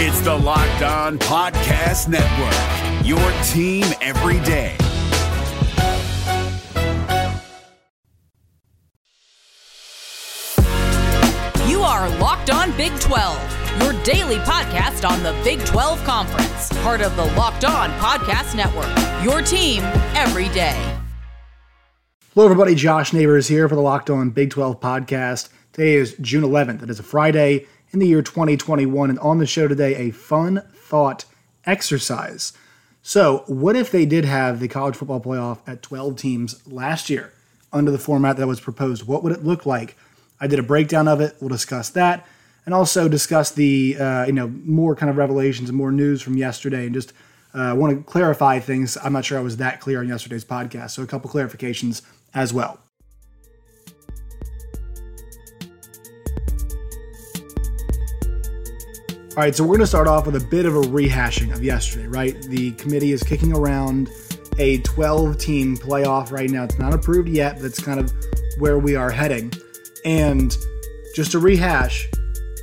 It's the Locked On Podcast Network, your team every day. You are Locked On Big 12, your daily podcast on the Big 12 Conference, part of the Locked On Podcast Network, your team every day. Hello, everybody. Josh Neighbors here for the Locked On Big 12 podcast. Today is June 11th. It is a Friday in the year 2021. And on the show today, a fun thought exercise. So, what if they did have the college football playoff at 12 teams last year under the format that was proposed? What would it look like? I did a breakdown of it. We'll discuss that and also discuss the, uh, you know, more kind of revelations and more news from yesterday and just uh, want to clarify things. I'm not sure I was that clear on yesterday's podcast. So, a couple clarifications as well. All right, so we're going to start off with a bit of a rehashing of yesterday, right? The committee is kicking around a 12 team playoff right now. It's not approved yet, but it's kind of where we are heading. And just to rehash,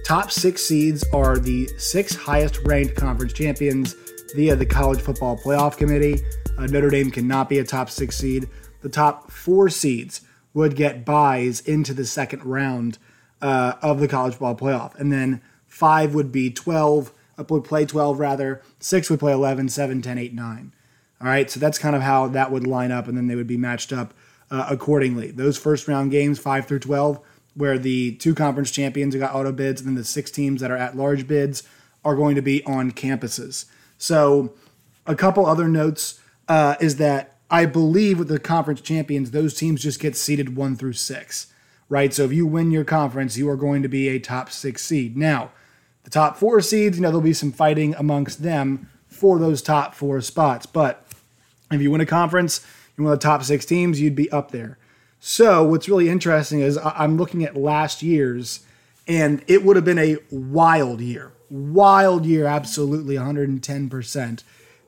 top six seeds are the six highest ranked conference champions via the College Football Playoff Committee. Uh, Notre Dame cannot be a top six seed. The top four seeds would get buys into the second round uh, of the college football playoff. And then Five would be 12, uh, would play 12 rather. Six would play 11, 7, 10, 8, 9. All right, so that's kind of how that would line up, and then they would be matched up uh, accordingly. Those first round games, 5 through 12, where the two conference champions got auto bids, and then the six teams that are at large bids are going to be on campuses. So, a couple other notes uh, is that I believe with the conference champions, those teams just get seeded one through six, right? So, if you win your conference, you are going to be a top six seed. Now, the top four seeds, you know, there'll be some fighting amongst them for those top four spots. But if you win a conference, you're one of the top six teams, you'd be up there. So what's really interesting is I'm looking at last year's, and it would have been a wild year, wild year, absolutely 110%,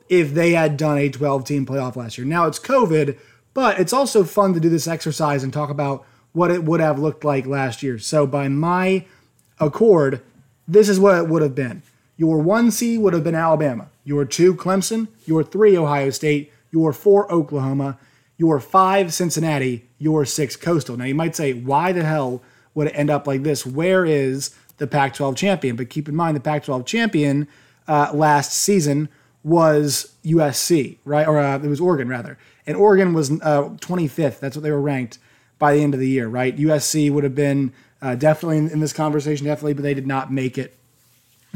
if they had done a 12 team playoff last year. Now it's COVID, but it's also fun to do this exercise and talk about what it would have looked like last year. So by my accord, this is what it would have been. Your 1C would have been Alabama. Your two, Clemson. Your three, Ohio State. Your four, Oklahoma. Your five, Cincinnati. Your six, Coastal. Now you might say, why the hell would it end up like this? Where is the Pac 12 champion? But keep in mind, the Pac 12 champion uh, last season was USC, right? Or uh, it was Oregon, rather. And Oregon was uh, 25th. That's what they were ranked by the end of the year, right? USC would have been uh, definitely in, in, this conversation, definitely, but they did not make it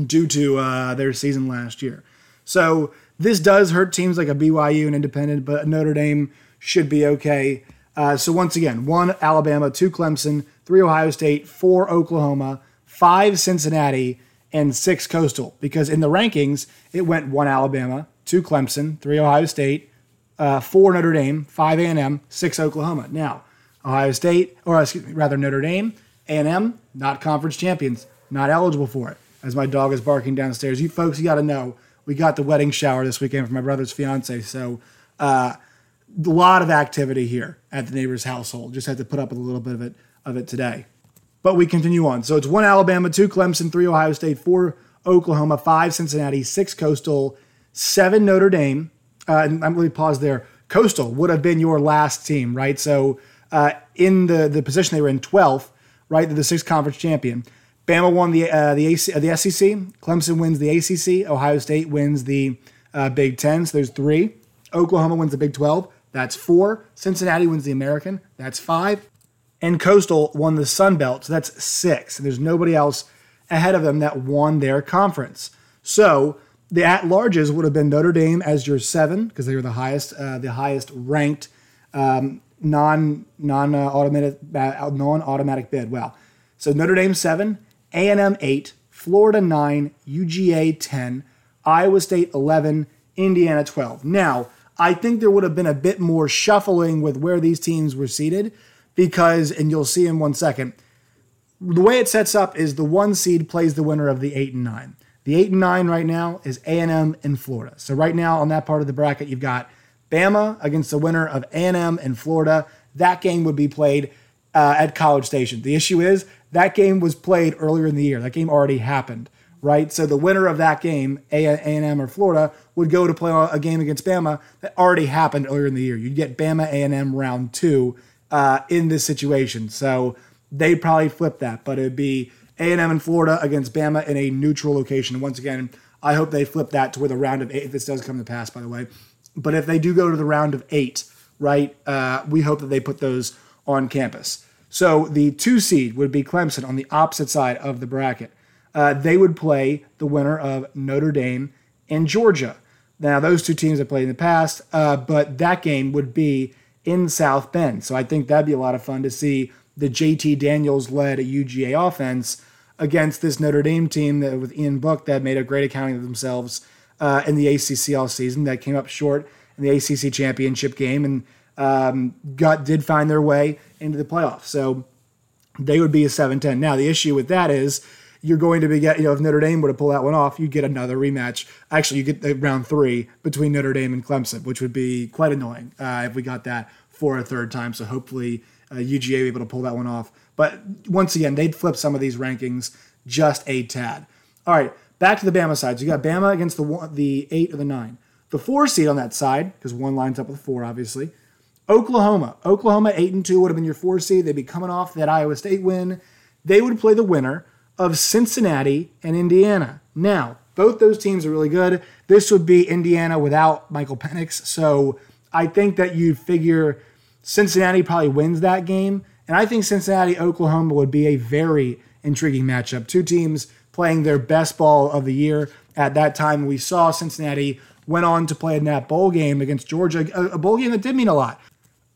due to uh, their season last year. So this does hurt teams like a BYU and Independent, but Notre Dame should be okay. Uh, so once again, one Alabama, two Clemson, three Ohio State, four Oklahoma, five Cincinnati, and six Coastal. Because in the rankings, it went one Alabama, two Clemson, three Ohio State, uh, four Notre Dame, five A&M, six Oklahoma. Now, Ohio State, or excuse me, rather Notre Dame, a&M, not conference champions, not eligible for it. As my dog is barking downstairs, you folks, you got to know we got the wedding shower this weekend for my brother's fiance, so uh, a lot of activity here at the neighbor's household. Just had to put up with a little bit of it of it today. But we continue on. So it's one Alabama, two Clemson, three Ohio State, four Oklahoma, five Cincinnati, six Coastal, seven Notre Dame. Uh, and I'm going to pause there. Coastal would have been your last team, right? So uh, in the the position they were in 12th, right? They're the sixth conference champion. Bama won the uh, the AC, uh, the SEC. Clemson wins the ACC. Ohio State wins the uh, Big Ten. So there's three. Oklahoma wins the Big Twelve. That's four. Cincinnati wins the American. That's five. And Coastal won the Sun Belt. So that's six. And there's nobody else ahead of them that won their conference. So the at-larges would have been Notre Dame as your seven because they were the highest uh, the highest ranked um, non non uh, automatic uh, non automatic bid. Well, so Notre Dame seven, A and M eight, Florida nine, UGA ten, Iowa State eleven, Indiana twelve. Now I think there would have been a bit more shuffling with where these teams were seeded because, and you'll see in one second, the way it sets up is the one seed plays the winner of the eight and nine. The eight and nine right now is A and M in Florida. So right now on that part of the bracket, you've got Bama against the winner of A&M and Florida. That game would be played uh, at College Station. The issue is that game was played earlier in the year. That game already happened, right? So the winner of that game, A and M or Florida, would go to play a game against Bama that already happened earlier in the year. You'd get Bama A and M round two uh, in this situation. So they'd probably flip that, but it'd be A and M in Florida against Bama in a neutral location. Once again, I hope they flip that to where the round of eight, if this does come to pass, by the way. But if they do go to the round of eight, right, uh, we hope that they put those on campus. So the two seed would be Clemson on the opposite side of the bracket. Uh, they would play the winner of Notre Dame and Georgia. Now, those two teams have played in the past, uh, but that game would be in South Bend. So I think that'd be a lot of fun to see the JT Daniels led UGA offense against this Notre Dame team that, with Ian Book that made a great accounting of themselves uh, in the ACC all season that came up short in the ACC championship game and um, got did find their way into the playoffs. So they would be a 7-10. Now the issue with that is you're going to be get you know if Notre Dame were to pull that one off, you get another rematch. Actually, you get the round three between Notre Dame and Clemson, which would be quite annoying uh, if we got that for a third time. So hopefully uh, UGA be able to pull that one off. But once again, they'd flip some of these rankings just a tad. All right, back to the Bama side. So you got Bama against the one, the eight or the nine. The four seed on that side, because one lines up with four, obviously. Oklahoma. Oklahoma eight and two would have been your four seed. They'd be coming off that Iowa State win. They would play the winner of Cincinnati and Indiana. Now, both those teams are really good. This would be Indiana without Michael Penix. So I think that you'd figure Cincinnati probably wins that game. And I think Cincinnati Oklahoma would be a very intriguing matchup. Two teams playing their best ball of the year at that time. We saw Cincinnati went on to play in that bowl game against Georgia, a, bowl game that did mean a lot.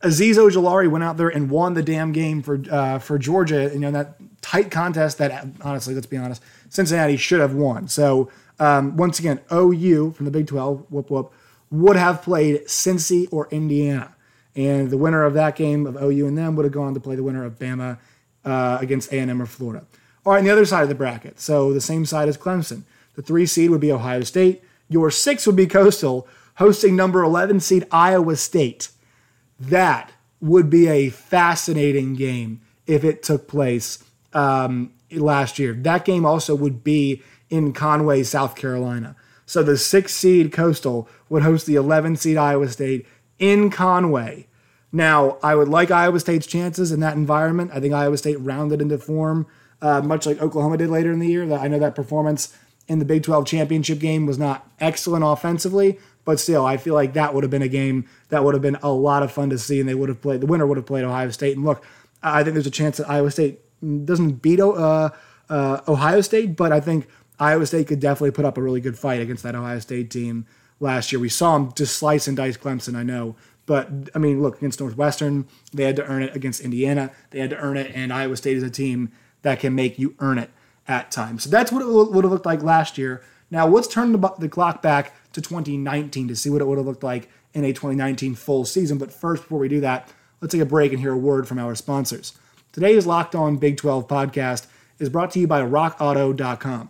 Azeez Ojulari went out there and won the damn game for uh, for Georgia. You know that tight contest that honestly, let's be honest, Cincinnati should have won. So um, once again, OU from the Big 12, whoop whoop, would have played Cincy or Indiana, and the winner of that game of OU and them would have gone to play the winner of Bama uh, against A&M or Florida. Right, on the other side of the bracket, so the same side as Clemson. The three seed would be Ohio State. Your six would be Coastal, hosting number 11 seed Iowa State. That would be a fascinating game if it took place um, last year. That game also would be in Conway, South Carolina. So the six seed Coastal would host the 11 seed Iowa State in Conway. Now, I would like Iowa State's chances in that environment. I think Iowa State rounded into form, uh, much like Oklahoma did later in the year. That I know that performance in the Big 12 championship game was not excellent offensively, but still, I feel like that would have been a game that would have been a lot of fun to see, and they would have played. The winner would have played Ohio State. And look, I think there's a chance that Iowa State doesn't beat uh, uh, Ohio State, but I think Iowa State could definitely put up a really good fight against that Ohio State team last year. We saw them just slice and dice Clemson, I know. But I mean, look, against Northwestern, they had to earn it. Against Indiana, they had to earn it. And Iowa State is a team that can make you earn it at times. So that's what it would have looked like last year. Now let's turn the, clock back to 2019 to see what it would have looked like in a 2019 full season. But first, before we do that, let's take a break and hear a word from our sponsors. Today's Locked On Big 12 podcast is brought to you by RockAuto.com.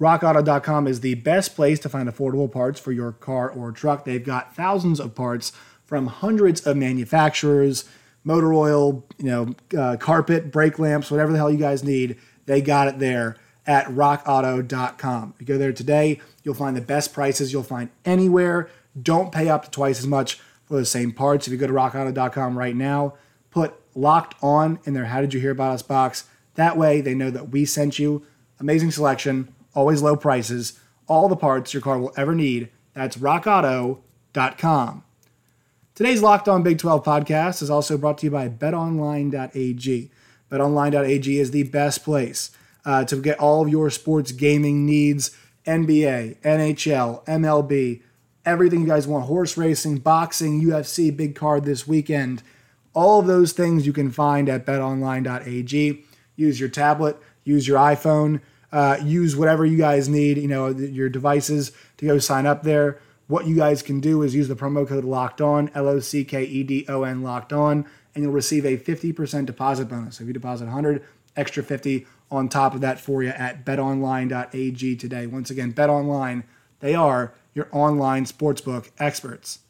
RockAuto.com is the best place to find affordable parts for your car or truck. They've got thousands of parts from hundreds of manufacturers, motor oil, you know, uh, carpet, brake lamps, whatever the hell you guys need. They got it there at rockauto.com. You go there today, you'll find the best prices you'll find anywhere. Don't pay up to twice as much for the same parts. If you go to rockauto.com right now, put locked on in their How Did You Hear About Us box. That way they know that we sent you. Amazing selection, always low prices, all the parts your car will ever need. That's rockauto.com. Today's Locked On Big 12 podcast is also brought to you by betonline.ag. BetOnline.ag is the best place uh, to get all of your sports gaming needs NBA, NHL, MLB, everything you guys want horse racing, boxing, UFC, big card this weekend. All of those things you can find at betonline.ag. Use your tablet, use your iPhone, uh, use whatever you guys need, you know, your devices to go sign up there. What you guys can do is use the promo code locked on, L O C K E D O N locked on, and you'll receive a 50% deposit bonus. So if you deposit 100, extra 50 on top of that for you at betonline.ag today. Once again, betonline, they are your online sportsbook experts.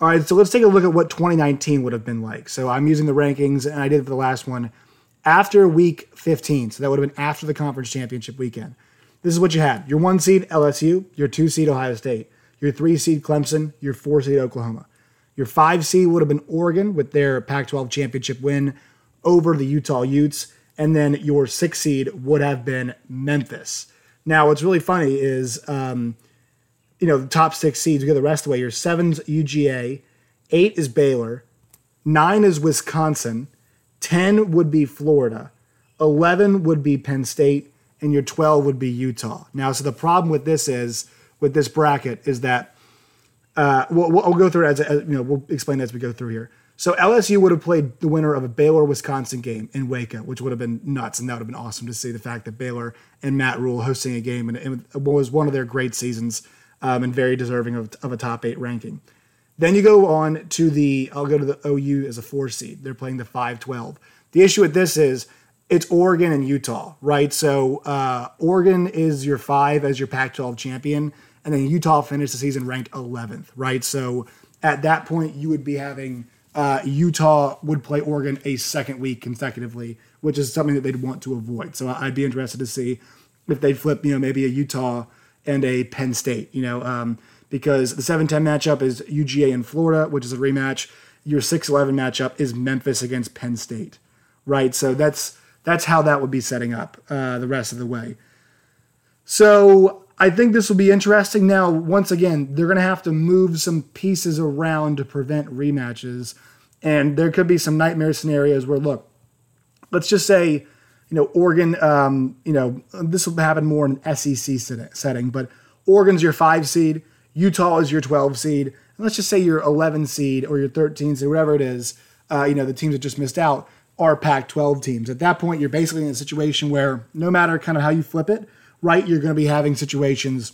All right, so let's take a look at what 2019 would have been like. So I'm using the rankings, and I did for the last one after week 15. So that would have been after the conference championship weekend. this is what you had: your one seed LSU, your two seed Ohio State, your three seed Clemson, your four seed Oklahoma. Your five seed would have been Oregon with their Pac 12 championship win over the Utah Utes. And then your six seed would have been Memphis. Now, what's really funny is, um, you know, the top six seeds, go the rest of the way. Your seven's UGA, eight is Baylor, nine is Wisconsin, 10 would be Florida, 11 would be Penn State, and your 12 would be Utah. Now, so the problem with this is, with this bracket, is that uh, we'll, we'll, go through it as, as, you know, we'll explain as we go through here. So LSU would have played the winner of a Baylor Wisconsin game in Waco, which would have been nuts, and that would have been awesome to see the fact that Baylor and Matt Rhule hosting a game and it was one of their great seasons um, and very deserving of, of a top eight ranking. Then you go on to the I'll go to the OU as a four seed. They're playing the five twelve. The issue with this is it's Oregon and Utah, right? So uh, Oregon is your five as your Pac-12 champion, and then Utah finished the season ranked 11th, right? So at that point, you would be having uh, Utah would play Oregon a second week consecutively, which is something that they'd want to avoid. So I'd be interested to see if they'd flip, you know, maybe a Utah and a Penn State, you know, um, because the 7 10 matchup is UGA in Florida, which is a rematch. Your 6 11 matchup is Memphis against Penn State, right? So that's that's how that would be setting up uh, the rest of the way. So I think this will be interesting. Now, once again, they're going to have to move some pieces around to prevent rematches. And there could be some nightmare scenarios where, look, let's just say, you know, Oregon, um, you know, this will happen more in an SEC setting, but Oregon's your five seed, Utah is your 12 seed. And let's just say your 11 seed or your 13 seed, whatever it is, uh, you know, the teams that just missed out are Pac 12 teams. At that point, you're basically in a situation where no matter kind of how you flip it, right, you're going to be having situations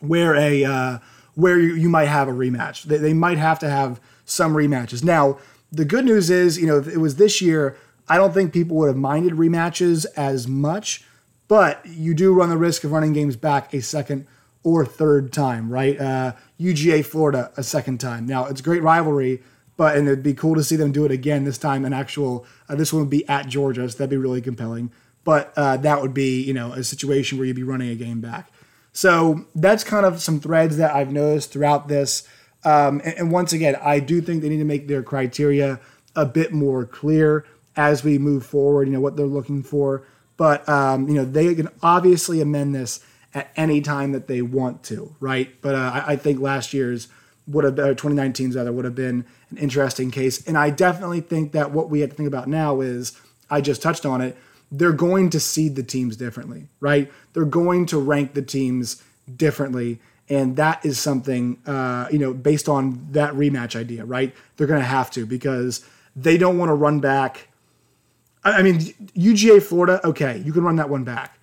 where a uh, where you, you, might have a rematch. They, they might have to have some rematches. Now, the good news is, you know, if it was this year, I don't think people would have minded rematches as much, but you do run the risk of running games back a second or third time, right? Uh, UGA Florida a second time. Now, it's great rivalry, but and it'd be cool to see them do it again this time. An actual uh, this one would be at Georgia, so that'd be really compelling. But uh, that would be you know a situation where you'd be running a game back. So that's kind of some threads that I've noticed throughout this. Um, and, and once again, I do think they need to make their criteria a bit more clear as we move forward. You know what they're looking for, but um, you know they can obviously amend this at any time that they want to, right? But uh, I, I think last year's would have been, 2019's rather would have been an interesting case. And I definitely think that what we have to think about now is I just touched on it. They're going to seed the teams differently, right? They're going to rank the teams differently. And that is something, uh, you know, based on that rematch idea, right? They're going to have to because they don't want to run back. I mean, UGA Florida, okay, you can run that one back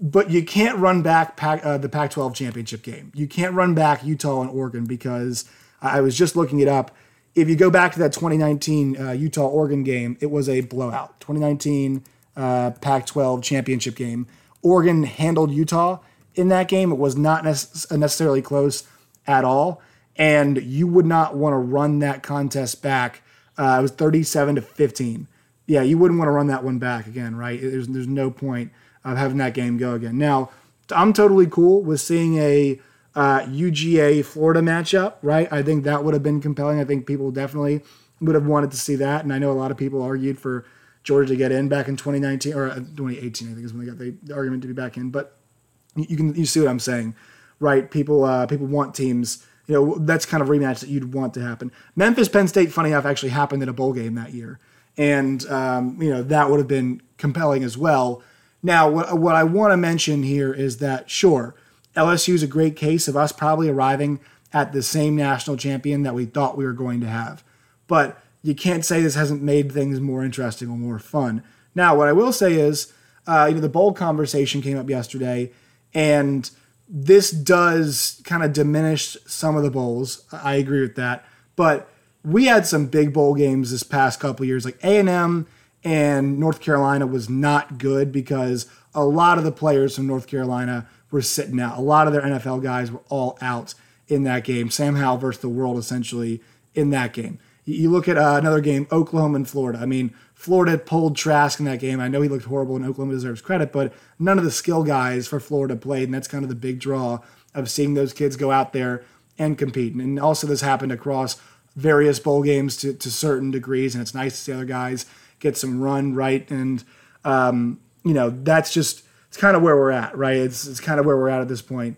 but you can't run back Pac, uh, the Pac 12 championship game. You can't run back Utah and Oregon because I was just looking it up. If you go back to that 2019 uh, Utah Oregon game, it was a blowout. 2019 uh, Pac 12 championship game. Oregon handled Utah in that game. It was not necessarily close at all. And you would not want to run that contest back. Uh, it was 37 to 15. Yeah, you wouldn't want to run that one back again, right? There's, there's no point of having that game go again. Now, I'm totally cool with seeing a uh, UGA Florida matchup, right? I think that would have been compelling. I think people definitely would have wanted to see that. And I know a lot of people argued for Georgia to get in back in 2019 or uh, 2018, I think is when they got the, the argument to be back in. But you can you see what I'm saying, right? People uh, people want teams. You know that's kind of rematch that you'd want to happen. Memphis Penn State, funny enough, actually happened in a bowl game that year, and um, you know that would have been compelling as well. Now, what, what I want to mention here is that, sure, LSU is a great case of us probably arriving at the same national champion that we thought we were going to have. But you can't say this hasn't made things more interesting or more fun. Now, what I will say is, uh, you know, the bowl conversation came up yesterday, and this does kind of diminish some of the bowls. I agree with that, but we had some big bowl games this past couple years, like A and M and North Carolina was not good because a lot of the players from North Carolina were sitting out. A lot of their NFL guys were all out in that game. Sam Howell versus the world essentially in that game. You look at uh, another game, Oklahoma and Florida. I mean, Florida pulled Trask in that game. I know he looked horrible and Oklahoma deserves credit, but none of the skill guys for Florida played, and that's kind of the big draw of seeing those kids go out there and compete. And also, this happened across various bowl games to, to certain degrees, and it's nice to see other guys get some run right. And um, you know, that's just it's kind of where we're at, right? It's it's kind of where we're at at this point.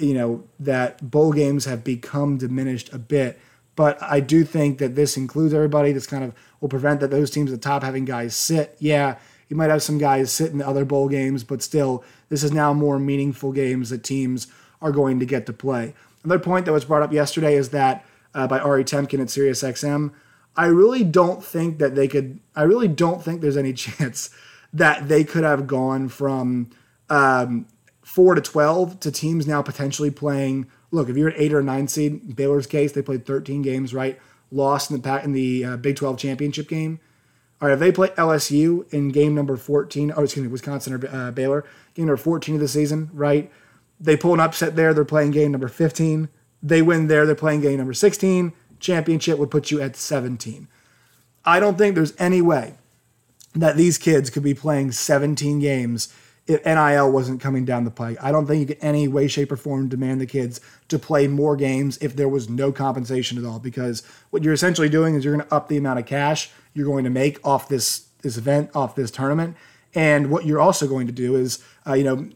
You know that bowl games have become diminished a bit, but I do think that this includes everybody. This kind of will prevent that those teams at the top having guys sit. Yeah, you might have some guys sit in the other bowl games, but still, this is now more meaningful games that teams are going to get to play. Another point that was brought up yesterday is that uh, by Ari Temkin at SiriusXM. I really don't think that they could. I really don't think there's any chance that they could have gone from um, four to twelve to teams now potentially playing. Look, if you're an eight or nine seed, Baylor's case, they played 13 games, right? Lost in the in the uh, Big 12 championship game. All right, if they play LSU in game number 14, oh, excuse me, Wisconsin or uh, Baylor, game number 14 of the season, right? They pull an upset there. They're playing game number 15. They win there. They're playing game number 16. Championship would put you at 17. I don't think there's any way that these kids could be playing 17 games if NIL wasn't coming down the pike. I don't think you could any way, shape, or form demand the kids to play more games if there was no compensation at all. Because what you're essentially doing is you're going to up the amount of cash you're going to make off this this event, off this tournament, and what you're also going to do is, uh, you know,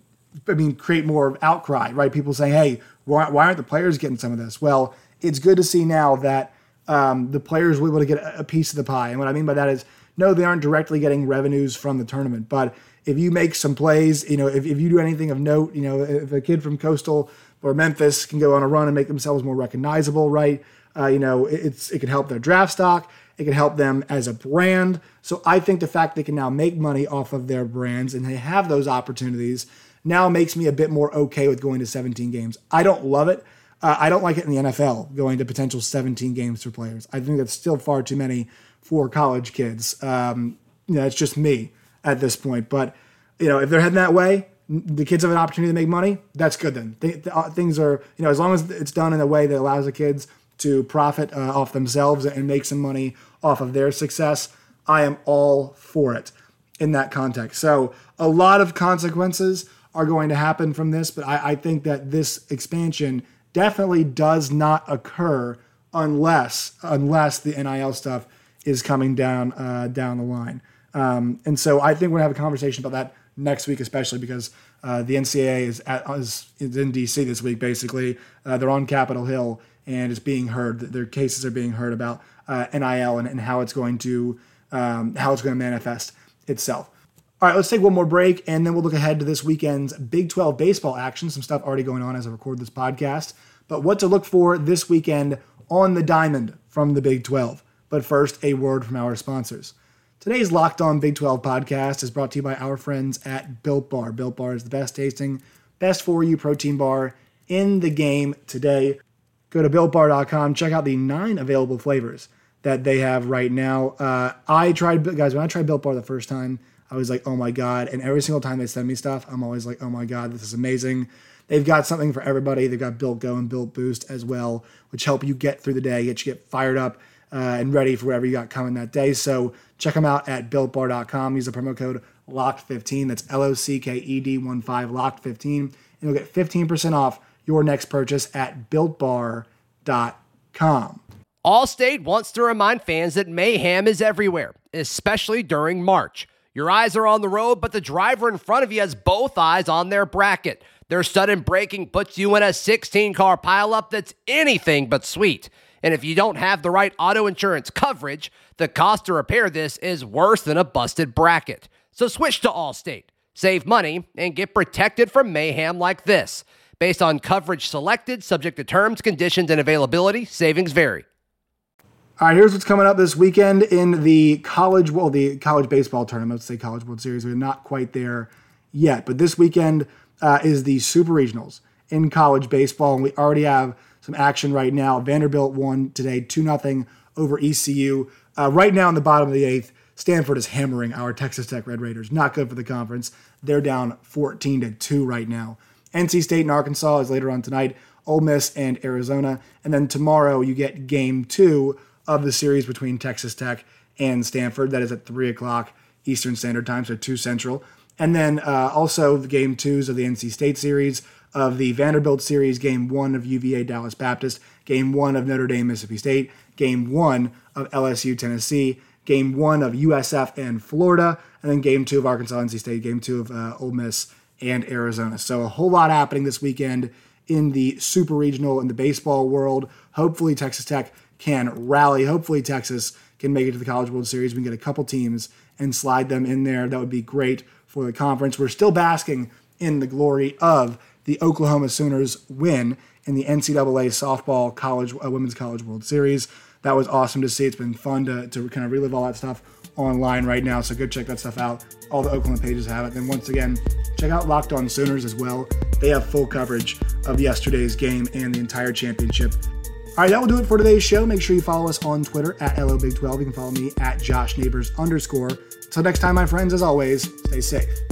I mean, create more outcry, right? People saying, "Hey, why, why aren't the players getting some of this?" Well, it's good to see now that um, the players will be able to get a piece of the pie. And what I mean by that is, no, they aren't directly getting revenues from the tournament, but if you make some plays, you know, if, if you do anything of note, you know, if a kid from Coastal or Memphis can go on a run and make themselves more recognizable, right? Uh, you know, it's it can help their draft stock. It can help them as a brand. So I think the fact they can now make money off of their brands and they have those opportunities now makes me a bit more okay with going to 17 games. I don't love it. Uh, I don't like it in the NFL going to potential 17 games for players. I think that's still far too many for college kids. Um, you know, it's just me at this point. But you know, if they're heading that way, the kids have an opportunity to make money. That's good. Then Th- uh, things are you know as long as it's done in a way that allows the kids to profit uh, off themselves and make some money off of their success. I am all for it in that context. So a lot of consequences are going to happen from this, but I, I think that this expansion definitely does not occur unless unless the NIL stuff is coming down uh, down the line. Um, and so I think we're gonna have a conversation about that next week, especially because uh, the NCAA is, at, is, is in DC this week. Basically, uh, they're on Capitol Hill and it's being heard. Their cases are being heard about uh, NIL and, and, how it's going to um, how it's going to manifest itself. All right, let's take one more break and then we'll look ahead to this weekend's Big 12 baseball action. Some stuff already going on as I record this podcast, but what to look for this weekend on the diamond from the Big 12. But first, a word from our sponsors. Today's Locked On Big 12 podcast is brought to you by our friends at Built Bar. Built Bar is the best tasting, best for you protein bar in the game today. Go to builtbar.com, check out the nine available flavors that they have right now. Uh, I tried, guys, when I tried Built Bar the first time, I was like, oh my God. And every single time they send me stuff, I'm always like, oh my God, this is amazing. They've got something for everybody. They've got Built Go and Built Boost as well, which help you get through the day, get you get fired up uh, and ready for whatever you got coming that day. So check them out at builtbar.com. Use the promo code LOCKED15. That's L O C K E D 1 5 LOCKED15. And you'll get 15% off your next purchase at builtbar.com. Allstate wants to remind fans that mayhem is everywhere, especially during March. Your eyes are on the road, but the driver in front of you has both eyes on their bracket. Their sudden braking puts you in a 16 car pileup that's anything but sweet. And if you don't have the right auto insurance coverage, the cost to repair this is worse than a busted bracket. So switch to Allstate, save money, and get protected from mayhem like this. Based on coverage selected, subject to terms, conditions, and availability, savings vary. All right, here's what's coming up this weekend in the college, well, the college baseball tournament. Say College World Series. We're not quite there yet, but this weekend uh, is the Super Regionals in college baseball, and we already have some action right now. Vanderbilt won today, two nothing over ECU. Uh, right now in the bottom of the eighth, Stanford is hammering our Texas Tech Red Raiders. Not good for the conference. They're down 14 to two right now. NC State and Arkansas is later on tonight. Ole Miss and Arizona, and then tomorrow you get Game Two of the series between Texas Tech and Stanford. That is at 3 o'clock Eastern Standard Time, so 2 Central. And then uh, also the game twos of the NC State series, of the Vanderbilt series, game one of UVA Dallas Baptist, game one of Notre Dame Mississippi State, game one of LSU Tennessee, game one of USF and Florida, and then game two of Arkansas NC State, game two of uh, Ole Miss and Arizona. So a whole lot happening this weekend in the super regional in the baseball world. Hopefully Texas Tech can rally. Hopefully Texas can make it to the College World Series. We can get a couple teams and slide them in there. That would be great for the conference. We're still basking in the glory of the Oklahoma Sooners win in the NCAA softball college uh, women's college World Series. That was awesome to see. It's been fun to, to kind of relive all that stuff online right now. So go check that stuff out. All the Oklahoma pages have it. Then once again, check out Locked On Sooners as well. They have full coverage of yesterday's game and the entire championship. All right, that will do it for today's show. Make sure you follow us on Twitter at LOBig12. You can follow me at Josh Neighbors underscore. Until next time, my friends, as always, stay safe.